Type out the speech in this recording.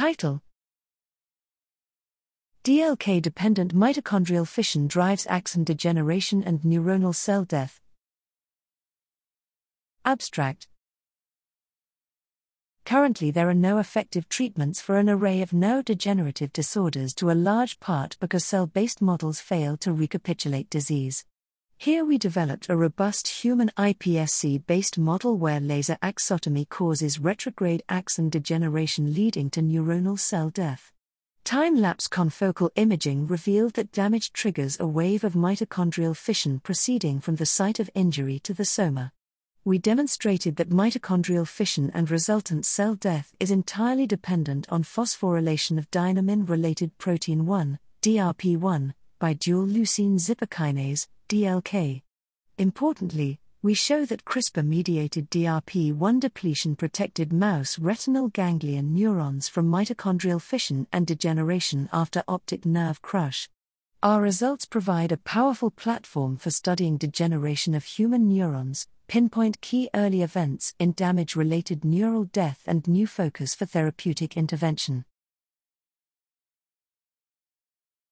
Title DLK dependent mitochondrial fission drives axon degeneration and neuronal cell death. Abstract Currently, there are no effective treatments for an array of neurodegenerative disorders to a large part because cell based models fail to recapitulate disease. Here we developed a robust human iPSC based model where laser axotomy causes retrograde axon degeneration leading to neuronal cell death. Time lapse confocal imaging revealed that damage triggers a wave of mitochondrial fission proceeding from the site of injury to the soma we demonstrated that mitochondrial fission and resultant cell death is entirely dependent on phosphorylation of dynamin related protein 1, DRP1, by dual leucine zipper kinase, DLK. Importantly, we show that CRISPR mediated DRP1 depletion protected mouse retinal ganglion neurons from mitochondrial fission and degeneration after optic nerve crush. Our results provide a powerful platform for studying degeneration of human neurons, pinpoint key early events in damage related neural death, and new focus for therapeutic intervention.